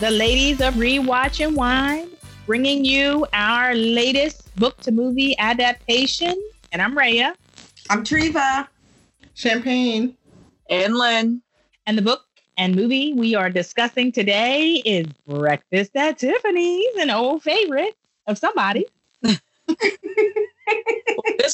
the ladies of Rewatch and Wine, bringing you our latest book to movie adaptation. And I'm Raya. I'm Treva. Champagne. And Lynn. And the book and movie we are discussing today is Breakfast at Tiffany's, an old favorite of somebody. this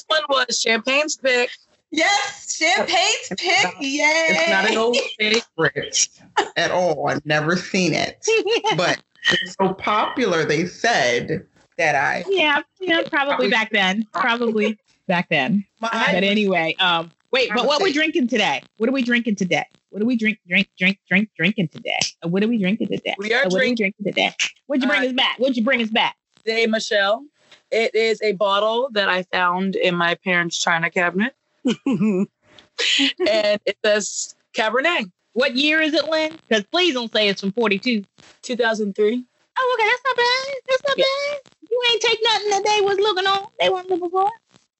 one was Champagne's pick. Yes, Champagne's pick. Yay. It's not an old favorite at all. I've never seen it. but it's so popular, they said that I. Yeah, yeah, probably, probably back then. Probably back then. but anyway, um, wait, but what are we drinking today? What are we drinking today? What do we drink, drink, drink, drink, drinking today? Uh, what are we drinking today? We are, uh, what drink- are we drinking today. What'd you bring uh, us back? What'd you bring us back? Today, Michelle. It is a bottle that I found in my parents' china cabinet. and it says Cabernet. What year is it, Lynn? Because please don't say it's from 42. 2003. Oh, okay. That's not bad. That's not yeah. bad. You ain't take nothing that they was looking on. They weren't looking for.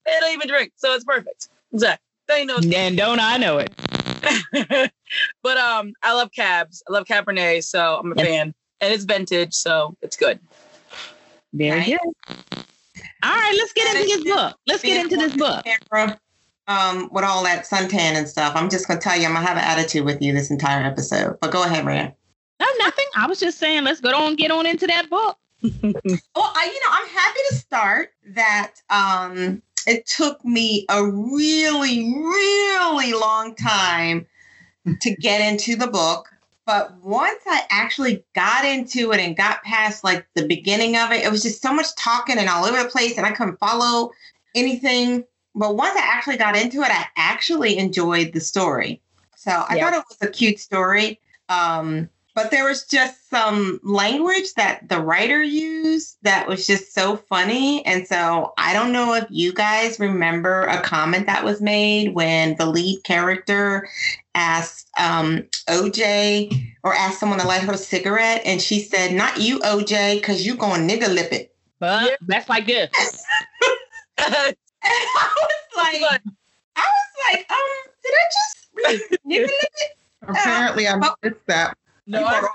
They don't even drink, so it's perfect. Exactly. They know. And don't I know it? but um, I love cabs. I love Cabernet, so I'm a yep. fan, and it's vintage, so it's good. Very good. All right, let's get into this book. Let's get into this book. Um, with all that suntan and stuff, I'm just gonna tell you, I'm gonna have an attitude with you this entire episode. But go ahead, Rand. No, nothing. I was just saying, let's go on, get on into that book. well, I, you know, I'm happy to start that. Um, it took me a really, really long time to get into the book. But once I actually got into it and got past like the beginning of it, it was just so much talking and all over the place, and I couldn't follow anything. But once I actually got into it, I actually enjoyed the story. So I thought it was a cute story. Um, but there was just some language that the writer used that was just so funny. And so I don't know if you guys remember a comment that was made when the lead character asked um, OJ or asked someone to light her cigarette, and she said, "Not you, OJ, because you gonna nigga lip it." But yeah. that's like this. I was like, I was like, um, did I just nigga lip? Apparently, uh, I missed that. No, I,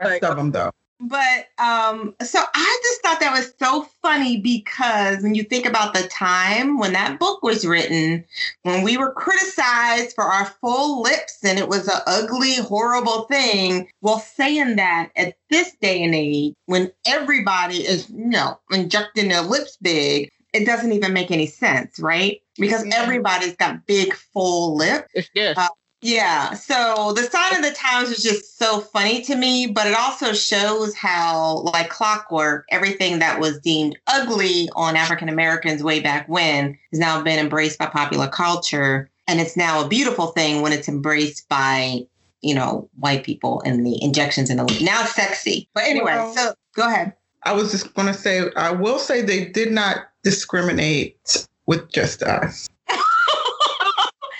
rest of them though. But um, so I just thought that was so funny because when you think about the time when that book was written, when we were criticized for our full lips and it was an ugly, horrible thing. Well, saying that at this day and age, when everybody is, you know, injecting their lips big, it doesn't even make any sense, right? Because everybody's got big, full lips. Yes. Uh, yeah. So the sign of the times is just so funny to me, but it also shows how, like clockwork, everything that was deemed ugly on African Americans way back when has now been embraced by popular culture. And it's now a beautiful thing when it's embraced by, you know, white people and the injections in the now sexy. But anyway, well, so go ahead. I was just going to say, I will say they did not discriminate with just us.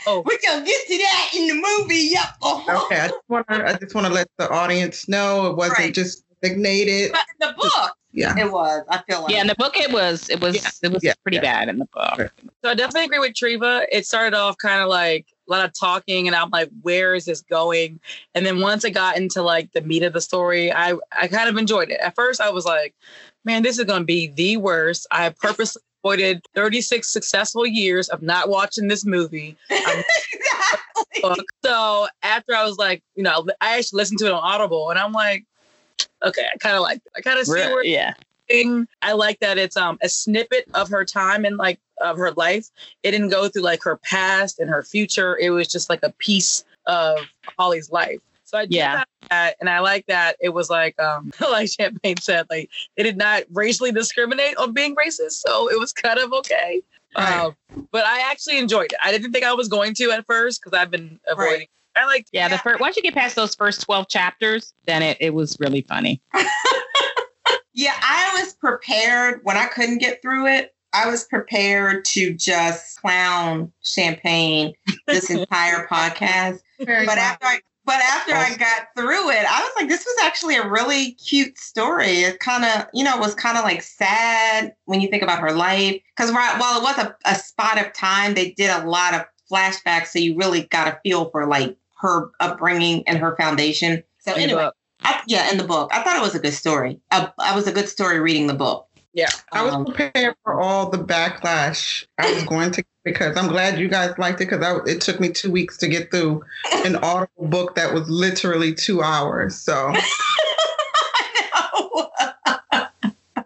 Oh, we're gonna get to that in the movie. Yep. Uh-huh. Okay, I just want to I just want to let the audience know it wasn't right. just designated. But in the book, yeah, it was. I feel like yeah, in the book it was it was yeah. it was yeah. pretty yeah. bad in the book. So I definitely agree with Treva. It started off kind of like a lot of talking, and I'm like, where is this going? And then once it got into like the meat of the story, I I kind of enjoyed it. At first, I was like, man, this is gonna be the worst. I purposely avoided 36 successful years of not watching this movie. exactly. So after I was like, you know, I actually listened to it on Audible, and I'm like, okay, I kind of like, I kind of see where, yeah. I like that it's um a snippet of her time and like of her life. It didn't go through like her past and her future. It was just like a piece of Holly's life. So I yeah, that, and I like that it was like um like Champagne said, like they did not racially discriminate on being racist, so it was kind of okay. Right. Um, but I actually enjoyed it. I didn't think I was going to at first because I've been avoiding. Right. I like yeah, the first once you get past those first twelve chapters, then it, it was really funny. yeah, I was prepared when I couldn't get through it. I was prepared to just clown champagne this entire podcast. Very but after I but after I got through it, I was like, this was actually a really cute story. It kind of, you know, was kind of like sad when you think about her life. Because while it was a, a spot of time, they did a lot of flashbacks. So you really got a feel for like her upbringing and her foundation. So anyway, I, yeah, in the book, I thought it was a good story. I, I was a good story reading the book. Yeah, I was Um, prepared for all the backlash I was going to because I'm glad you guys liked it because it took me two weeks to get through an audible book that was literally two hours. So I know.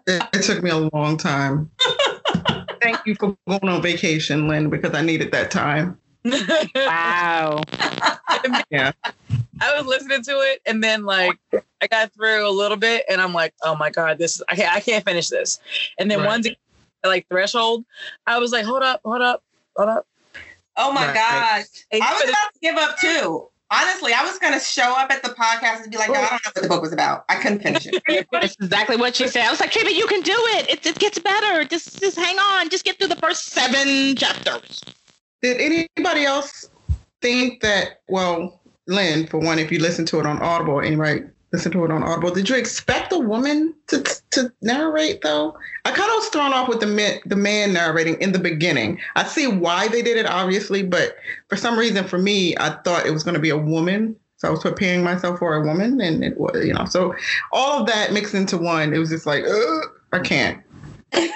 it, it took me a long time. Thank you for going on vacation, Lynn, because I needed that time. Wow. Yeah. I was listening to it, and then like I got through a little bit, and I'm like, oh my god, this is I can't I can't finish this. And then Right. once it like threshold, I was like, hold up, hold up, hold up. Oh my Right. gosh. And I was but about to give up too. Honestly, I was going to show up at the podcast and be like, no, I don't oh. know what the book was about. I couldn't finish it. That's exactly what she said. I was like, Treva, you can do it. It, it gets better. Just just hang on. Just get through the first seven chapters. Did anybody else think that, well, Lynn, for one, if you listen to it on Audible, anybody listen to it on Audible, did you expect a woman to to narrate though? I kind of was thrown off with the man, the man narrating in the beginning. I see why they did it, obviously, but for some reason, for me, I thought it was going to be a woman. So I was preparing myself for a woman, and it was, you know, so all of that mixed into one, it was just like, I can't.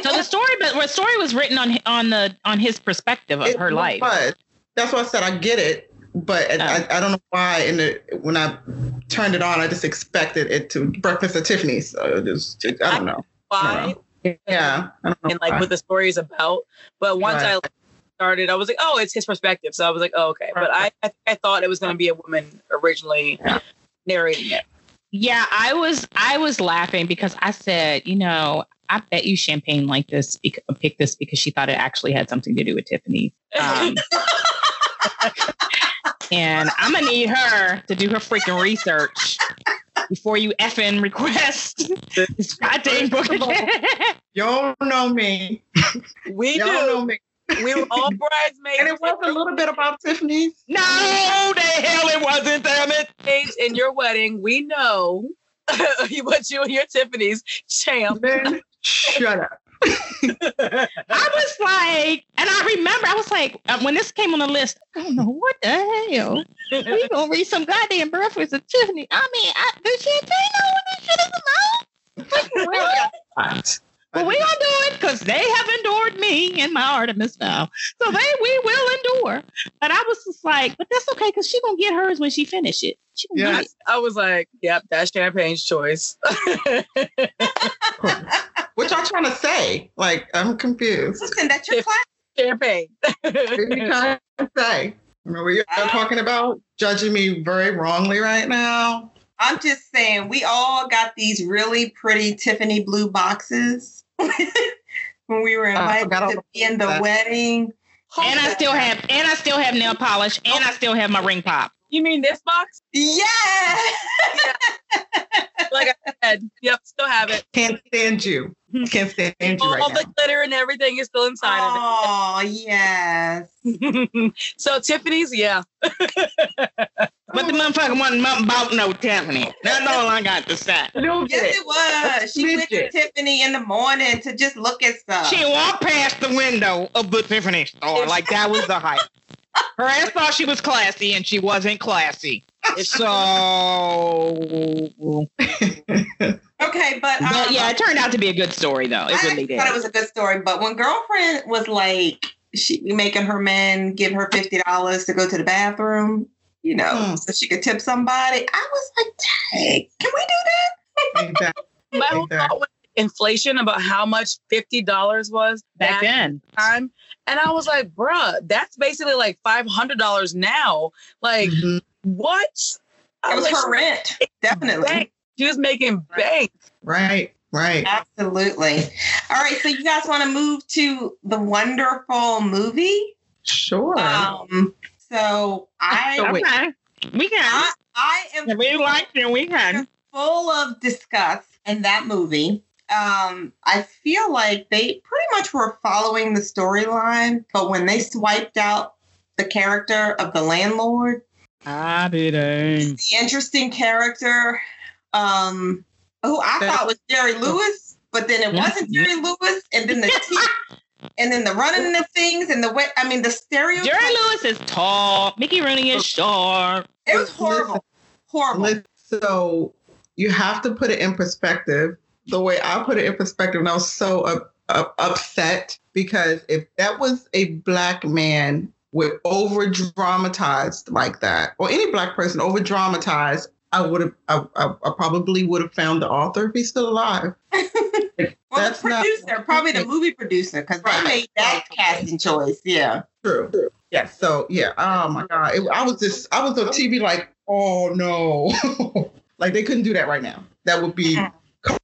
So the story, but the story was written on on the on his perspective of It her life. was. That's why I said I get it, but Oh. I, I don't know why. And when I turned it on, I just expected it to breakfast at Tiffany's. So it just, I don't know. Why? Yeah, I don't know. And like why. what the story is about. But once I Right. like, started, I was like, oh, it's his perspective. So I was like, oh, okay. But I I, I thought it was going to be a woman originally Yeah. narrating it. Yeah, I was I was laughing because I said, you know, I bet you Champagne like this bec- picked this because she thought it actually had something to do with Tiffany. Um, and I'm gonna need her to do her freaking research before you effing request this goddamn book. again. Y'all know me. we Y'all know do. me. We were all bridesmaids. And it was a little bit about Tiffany's. no, the hell it wasn't. Damn it! bridesmaids in your wedding. We know what you and your Tiffany's champ. Then shut up. I was like, and I remember I was like, uh, when this came on the list, I don't know what the hell. we gonna read some goddamn breakfast of Tiffany. I mean, I, does champagne what this shit is about? Right. But we gonna do it because they have endured me and my Artemis vow. So they we will endure. But I was just like, but that's okay because she gonna get hers when she finish it. She Yeah. I was like, yep, that's champagne's choice. What y'all trying to say? Like, I'm confused. Listen, that's your If- class. Champagne. What are you trying to say? Remember you're talking about judging me very wrongly right now. I'm just saying, we all got these really pretty Tiffany blue boxes when we were invited forgot all to be in the that. wedding. And I still have and I still have nail polish and I still have my ring pop. You mean this box? Yeah. Like I said, yep, still have it. Can't stand you. Hmm. Can't stand you All right all the glitter and everything is still inside Oh of it. Oh yes. so Tiffany's, yeah. But the motherfucker wasn't nothing about no Tiffany. That's all I got to say. Little Yes, bit. it was. She went to Tiffany in the morning to just look at stuff. She walked past the window of the Tiffany store like that was the hype. Her ass thought she was classy and she wasn't classy. So, okay, but, um, but yeah, it turned out to be a good story though. It I really did. thought it was a good story. But when girlfriend was like, she making her men give her fifty dollars to go to the bathroom, you know, Hmm. so she could tip somebody. I was like, dang, can we do that? Exactly. My whole thought was inflation about how much fifty dollars was Back then. time. And I was like, bruh, that's basically like five hundred dollars now. Like, Mhm. what? I It was like, her rent, definitely. bank. She was making bank. Right, right. Absolutely. All right, so you guys want to move to the wonderful movie? Sure. Um, so I, So. Okay. We can. I, I am If we like it, we can. full of disgust in that movie. Um, I feel like they pretty much were following the storyline, but when they swiped out the character of the landlord, I didn't. the interesting character, um, who I thought was Jerry Lewis, but then it wasn't Jerry Lewis, and then the teeth, and then the running of things, and the way I mean the stereo. Jerry Lewis is tall. Mickey Rooney is short. It was horrible, horrible. So you have to put it in perspective. The way I put it in perspective, and I was so up, up, upset because if that was a black man with over dramatized like that, or any black person over dramatized, I would have, I, I, I probably would have found the author if he's still alive. Well, That's the not- producer, probably the movie producer, because Right. they made that casting choice. Yeah. True. Yes. So yeah. Oh my God. It, I was just. I was on TV like, oh no. like they couldn't do that right now. That would be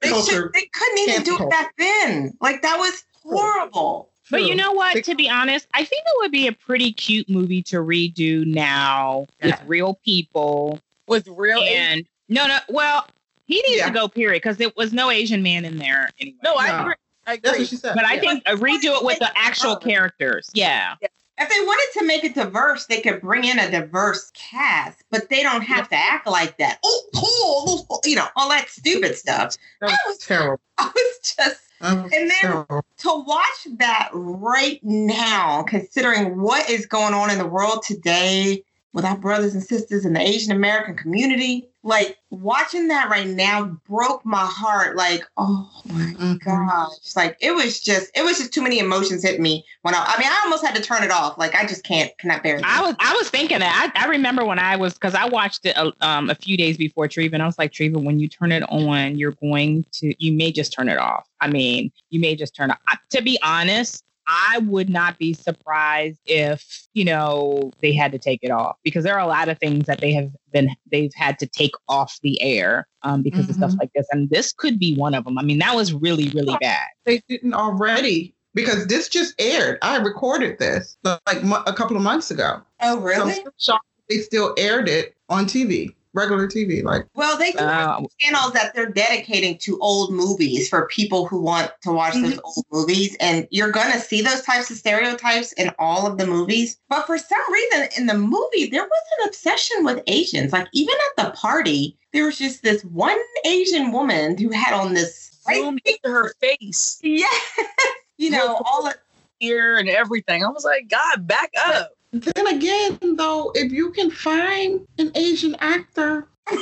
They, culture. should, they couldn't even do cancel. it back then. Like that was horrible. But you know what? They- To be honest, I think it would be a pretty cute movie to redo now with real people. With real. And no, no. Well, he needs Yeah. to go. Period, because there was no Asian man in there anyway. no, I No. agree. I That's what she said. but I Yeah. think uh, redo it with the actual characters. Yeah. If they wanted to make it diverse, they could bring in a diverse cast, but they don't have to act like that. Oh, cool, those- you know, all that stupid stuff. that was terrible. I was just That was And then- terrible. to watch that right now, considering what is going on in the world today with our brothers and sisters in the Asian American community, like watching that right now broke my heart. Like, oh my Mhm. gosh, like it was just, it was just too many emotions hit me when I, I mean, I almost had to turn it off. Like, I just can't, cannot bear it. I was I was thinking that. I, I remember when I was because I watched it a, um, a few days before Treva, and I was like, Treva, when you turn it on, you're going to you may just turn it off. I mean, you may just turn it. I, to be honest, I would not be surprised if you know they had to take it off because there are a lot of things that they have been they've had to take off the air um, because of stuff Mhm. like this, and this could be one of them. I mean, that was really really bad. They didn't already because this just aired. I recorded this like mo- a couple of months ago. oh, really? still shocked they still aired it on TV, regular TV. Like Well, they do have Uh, channels that they're dedicating to old movies for people who want to watch those old movies. And you're going to see those types of stereotypes in all of the movies. But for some reason, in the movie, there was an obsession with Asians. Like, even at the party, there was just this one Asian woman who had on this. Zoomed into her face, Yeah. you know, all of. ear, and everything. I was like, God, back up. Then again, though, if you can find an Asian actor,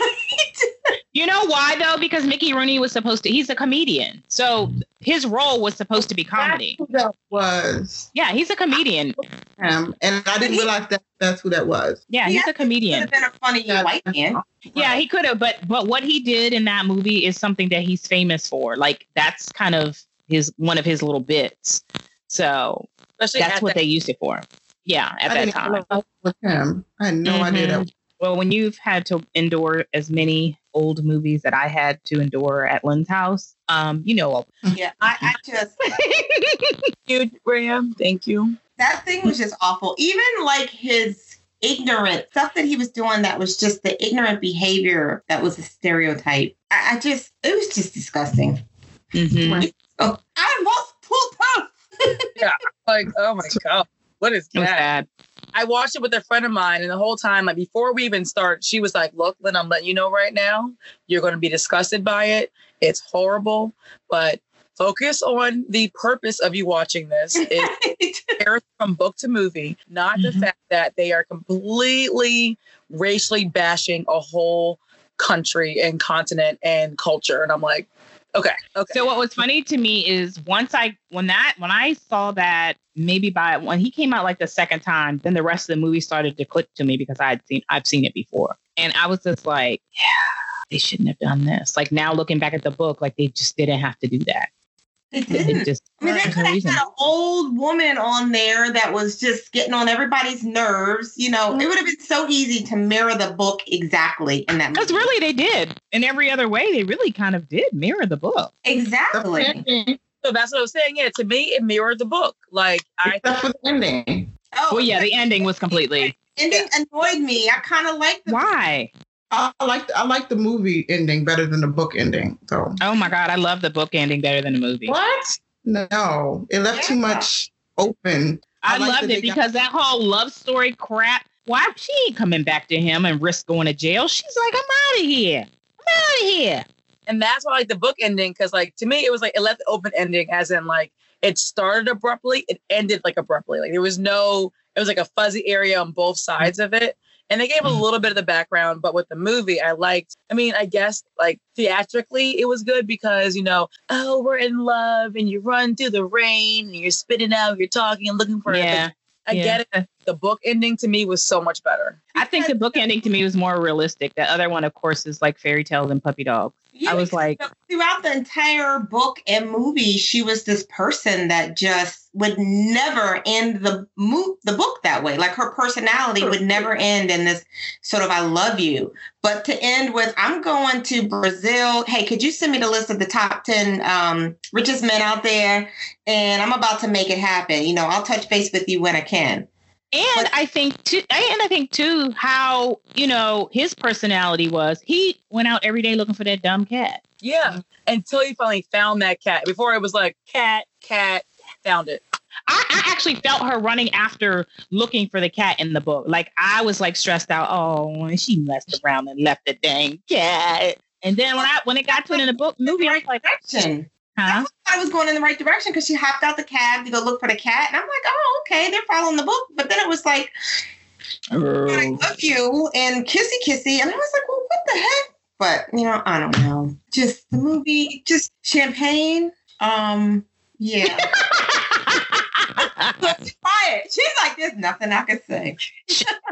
You know why though? Because Mickey Rooney was supposed to. He's a comedian, so his role was supposed to be comedy. that's who that was. Yeah, he's a comedian. Um, and I didn't realize that that's who that was. Yeah, he's Yeah, a Could comedian. have been a funny white man. Yeah, he could have, but but what he did in that movie is something that he's famous for. Like that's kind of his one of his little bits. So Especially that's what that- they used it for. Yeah, at I that time. even know that was him. I had no idea that. Mhm. Well, when you've had to endure as many old movies that I had to endure at Lynn's house, um, you know, Yeah, I, I just. You, Graham. Thank you. that thing was just awful. Even like his ignorant stuff that he was doing that was just the ignorant behavior that was a stereotype. I, I just, it was just disgusting. Mhm. Right. Oh, I lost full time. Like, oh my God. What is that? bad. I watched it with a friend of mine, and the whole time, like before we even start, she was like, "Look, Lynn, I'm letting you know right now, you're going to be disgusted by it. It's horrible, but focus on the purpose of you watching this. It compares from book to movie, not Mhm. the fact that they are completely racially bashing a whole country and continent and culture." And I'm like, "Okay, okay." So what was funny to me is once I when that when I saw that maybe by when he came out like the second time, then the rest of the movie started to click to me because I had seen I've seen it before. And I was just like, yeah, they shouldn't have done this. Like now looking back at the book, like they just didn't have to do that. They It didn't. just I mean, they could have reason. had an old woman on there that was just getting on everybody's nerves. You know, it would have been so easy to mirror the book exactly in that Because really they did. In every other way, they really kind of did mirror the book. Exactly. ending, so that's what I was saying. Yeah, to me, it mirrored the book. Like I except for the ending. Oh, Well, yeah, the ending was completely ending annoyed me. I kind of like the why? I like I like the movie ending better than the book ending. So Oh my god, I love the book ending better than the movie. what? No, it left too much open. I, I loved it they got- because that whole love story crap. Why she ain't coming back to him and risk going to jail? She's like, I'm out of here. I'm out of here. and that's why I like the book ending because like to me it was like it left the open ending as in like it started abruptly it ended like abruptly like there was no it was like a fuzzy area on both sides of it And they gave a mm-hmm. little bit of the background, but with the movie, I liked, I mean, I guess like theatrically, it was good because, you know, oh, we're in love and you run through the rain and you're spitting out, you're talking and looking for Yeah. I Yeah. get it. The book ending to me was so much better. I think the book ending to me was more realistic. The other one, of course, is like fairy tales and puppy dogs. I was like- throughout the entire book and movie, she was this person that just would never end the mo- the book that way. Like her personality would never end in this sort of "I love you," but to end with "I'm going to Brazil." Hey, could you send me the list of the top ten um, richest men out there? And I'm about to make it happen. You know, I'll touch base with you when I can. And I think too, and I think too, how you know his personality was. He went out every day looking for that dumb cat. Yeah. Until he finally found that cat. Before it was like, cat, cat, found it. I, I actually felt her running after looking for the cat in the book. Like I was like stressed out. Oh, and she messed around and left the dang cat. And then when I when it got to it in the book movie, I was like, Direction. Huh? I was going in the right direction because she hopped out the cab to go look for the cat, and I'm like, oh, okay, they're following the book. But then it was like, I love you and kissy kissy, and I was like, well, what the heck? But you know, I don't know. Just the movie, just champagne. Um, yeah. It. She's like, there's nothing I could say.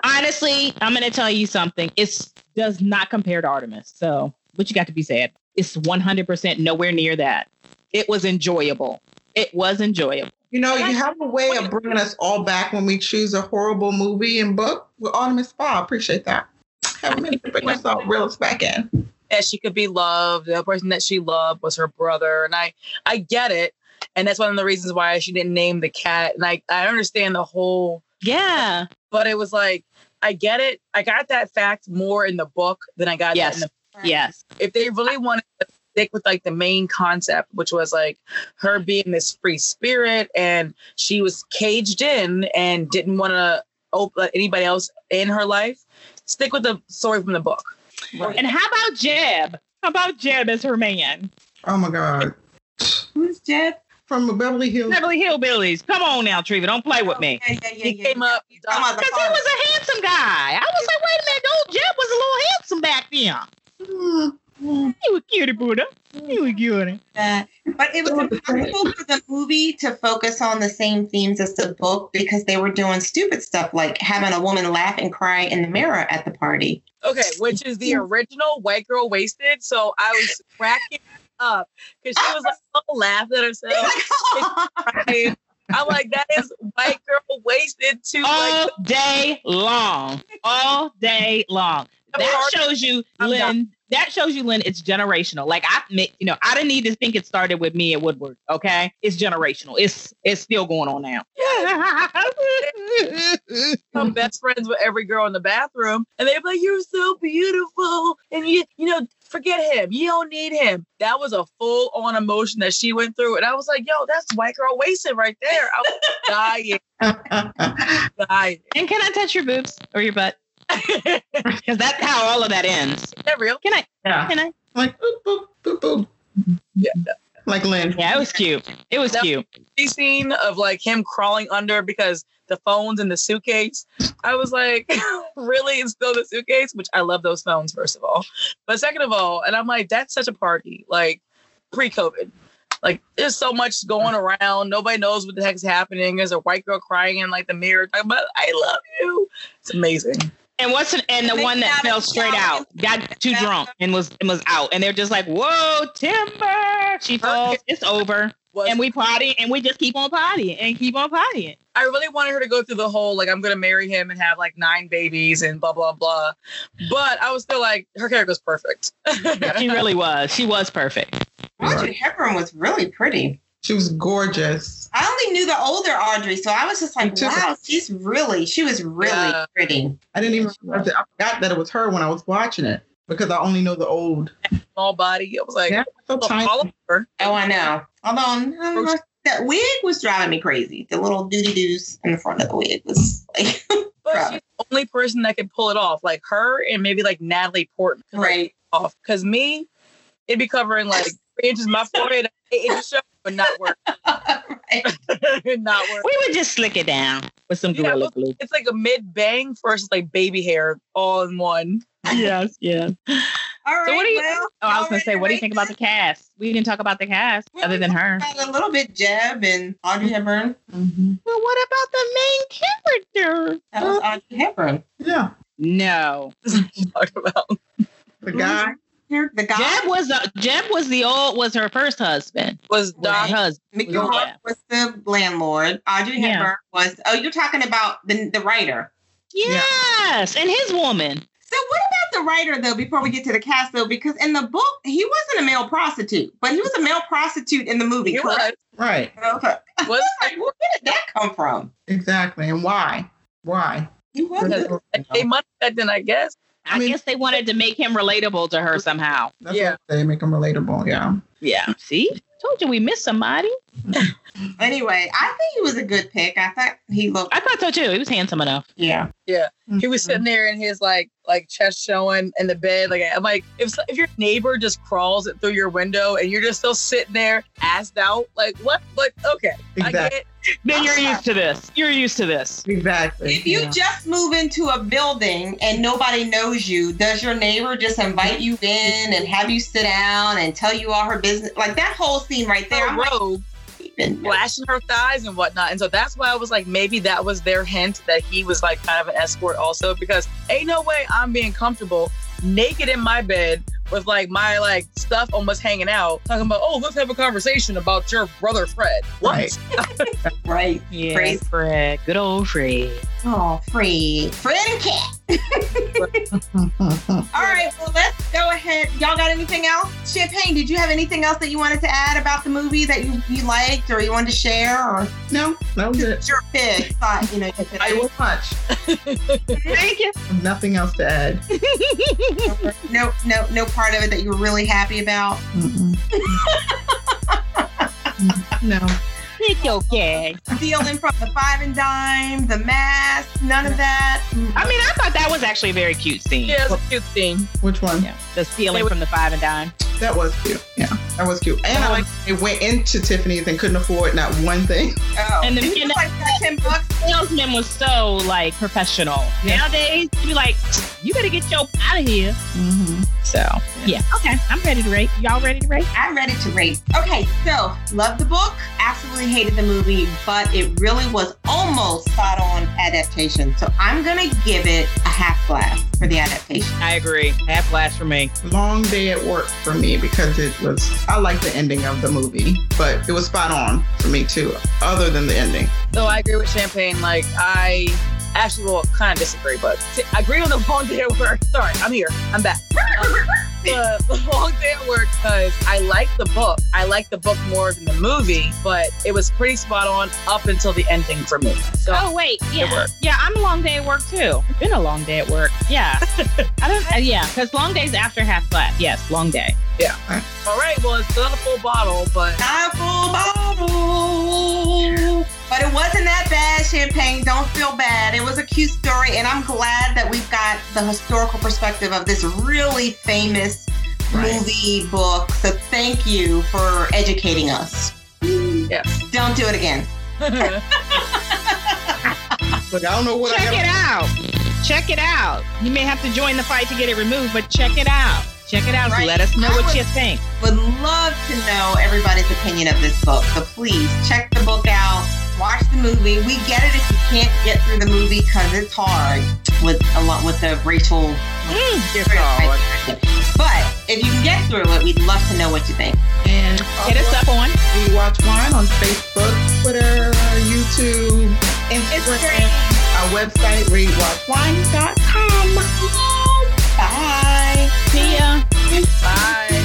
Honestly, I'm gonna tell you something. It does not compare to Artemis. So, what you got to be said? It's 100% nowhere near that. It was enjoyable. It was enjoyable. You know, you have a way of bringing us all back when we choose a horrible movie and book with Artemis Spa. I appreciate that. Have a minute to bring us all reel us back in. that she could be loved. The person that she loved was her brother, and I I get it, and that's one of the reasons why she didn't name the cat. And I I understand the whole, Yeah. but it was like I get it. I got that fact more in the book than I got Yes. that in the. Yes. If they really wanted to stick with like the main concept, which was like her being this free spirit, and she was caged in and didn't want to open let anybody else in her life, stick with the story from the book. And how about Jeb? How about Jeb as her man? Oh my God. Who's Jeb? From Beverly Hills. Beverly Hillbillies. Come on now, Treva. Don't play with me. Yeah, yeah, yeah, He yeah, came yeah. up. You talking about the Because he was a handsome guy. I was like, wait a minute, old Jeb was a little handsome back then. He was cutie Buddha. He was cutie. But it was impossible for the movie to focus on the same themes as the book because they were doing stupid stuff like having a woman laugh and cry in the mirror at the party. Okay, which is the original White Girl Wasted. So I was cracking up because she was like oh, laughing at herself. crying. I'm like, that is White Girl Wasted to All like day long. All day long. That shows you, Lynn. That shows you, Lynn. It's generational. Like I, admit, you know, I didn't need to think it started with me at Woodward. Okay, it's generational. It's it's still going on now. I'm best friends with every girl in the bathroom, and they're like, "You're so beautiful," and you, you know, forget him. You don't need him. That was a full on emotion that she went through, and I was like, "Yo, that's white girl wasted right there." I was dying, dying. and can I touch your boobs or your butt? Because that's how all of that ends. Is that real? Can I? yeah. Can I? Like boop boop boop boop. Yeah. Like Lynn. Yeah, it was cute. It was No. cute. The scene of like him crawling under because the phone's in the suitcase. I was like, really? It's still the suitcase? Which I love those phones, first of all. But second of all, and I'm like, that's such a party, like pre-COVID. Like there's so much going around. Nobody knows what the heck's happening. There's a white girl crying in like the mirror, talking about I love you. It's amazing. And what's an, and the They one that fell straight out, got too drunk and was and was out, and they're just like, "Whoa, Timber!" She falls. It's over, and we party, and we just keep on partying and keep on partying. I really wanted her to go through the whole like I'm gonna marry him and have like nine babies and blah blah blah. But I was still like, her character was perfect. She really was. She was perfect. Audrey Hepburn was really pretty. She was gorgeous. I only knew the older Audrey, so I was just like, too. wow, she's really, she was really Yeah. pretty. I didn't even realize that. I forgot that it was her when I was watching it because I only know the old. Small body. I was like, Yeah, so well, tiny. all of her. Oh, I know. Although um, that wig was driving me crazy. The little doody doos in the front of the wig was like, But Right. she's the only person that can pull it off, like her and maybe like Natalie Portman. right. off. Because me, it'd be covering like three inches of my forehead. It, it just show would not work. would not work. We would just slick it down. with some Yeah, gorilla look- glue. It's like a mid bang versus like baby hair all in one. Yes, yes. All right. So what do you? well, Oh, I was gonna say, to what do you rate think about the cast? We didn't talk about the cast Well, other than her. A little bit, Jeb and Audrey Hepburn. Mhm. Well, what about the main character? That was Audrey Hepburn. Yeah. No, Talk about. The guy. Here, the guy. Jeb was the Jeb was the old was her first husband. Was the Doc husband. Mickey Yeah. Rourke was the landlord. Audrey Yeah. Hepburn was. Oh, you're talking about the the writer. Yes, and his woman. So what about the writer though? Before we get to the cast though, because in the book he wasn't a male prostitute, but he was a male prostitute in the movie. He correct? Right. Okay. was Like, where did that come from? Exactly. And why? Why? He wasn't. they money back then, I guess. I, I mean- guess they wanted to make him relatable to her somehow. That's Yeah. what they make him relatable. Yeah. Yeah. See, told you we missed somebody. Anyway, I think he was a good pick. I thought he looked. I thought so too. He was handsome enough. Yeah. Yeah. He was mm-hmm. sitting there in his like like chest showing in the bed. Like I'm like, if if your neighbor just crawls it through your window and you're just still sitting there, assed out, like what? Like okay, I Exactly. get. Then you're used to this. You're used to this. Exactly. If you Yeah. just move into a building and nobody knows you, does your neighbor just invite you in and have you sit down and tell you all her business? Like that whole scene right there. I'm like, robe, even- flashing her thighs and whatnot. And so that's why I was like, maybe that was their hint that he was like kind of an escort also, because ain't no way I'm being comfortable naked in my bed with like my like stuff almost hanging out, talking about, oh, let's have a conversation about your brother Fred. What? Right. right. Yeah, Crazy. Fred. Good old Fred. Oh, Fred. Fred and Cat. All right, well, let's go ahead. Y'all got anything else? Champagne, did you have anything else that you wanted to add about the movie that you, you liked or you wanted to share? Or no, no good. it's your pick? Thought, you know, I will much. Thank you. Nothing else to add. no, no, no part of it that you were really happy about. Mm-mm. no. It's okay. Stealing from the five and dime, the mask, none of that. I mean, I thought that was actually a very cute scene. Yeah, it's a cute thing. Which one? Yeah, the stealing from the five and dime. That was cute. Yeah, that was cute. And I like it went into Tiffany's and couldn't afford not one thing. Oh, And the it's beginning- like that ten bucks. Salesman was so like professional. Nowadays, you'd be like, you better get your out of here. Mm-hmm. So yeah, okay, I'm ready to rate. Y'all ready to rate? I'm ready to rate. Okay, so love the book, absolutely hated the movie, but it really was almost spot on adaptation. So I'm gonna give it a half glass for the adaptation. I agree. Half glass for me. Long day at work for me because it was. I like the ending of the movie, but it was spot on for me too. Other than the ending. So I agree with Champagne. Like I actually will kind of disagree, but I agree on the long day at work. Sorry, I'm here. I'm back. The, the long day at work because I like the book. I like the book more than the movie, but it was pretty spot on up until the ending for me. So Oh wait, yeah, yeah. I'm a long day at work too. It's been a long day at work. Yeah, I don't. Uh, yeah, because long days after half glass. Yes, long day. Yeah. All right, well it's not a full bottle, but Not a full bottle. But it wasn't that bad, Champagne. Don't feel bad. It was a cute story, and I'm glad that we've got the historical perspective of this really famous Right. movie book. So thank you for educating us. yes. Don't do it again. Look, I don't know what I Check got. it out. Check it out. You may have to join the fight to get it removed, but check it out. Check it out. So Right. let us know I what would- you think. Would love to know everybody's opinion of this book. So please check the book out. Watch the movie. We get it if you can't get through the movie because it's hard with a lot with the racial mm, difference. But if you can get through it, we'd love to know what you think. And Hit us up on. We watch wine on Facebook, Twitter, YouTube, Instagram. Our website, readwatchwine.com. Bye.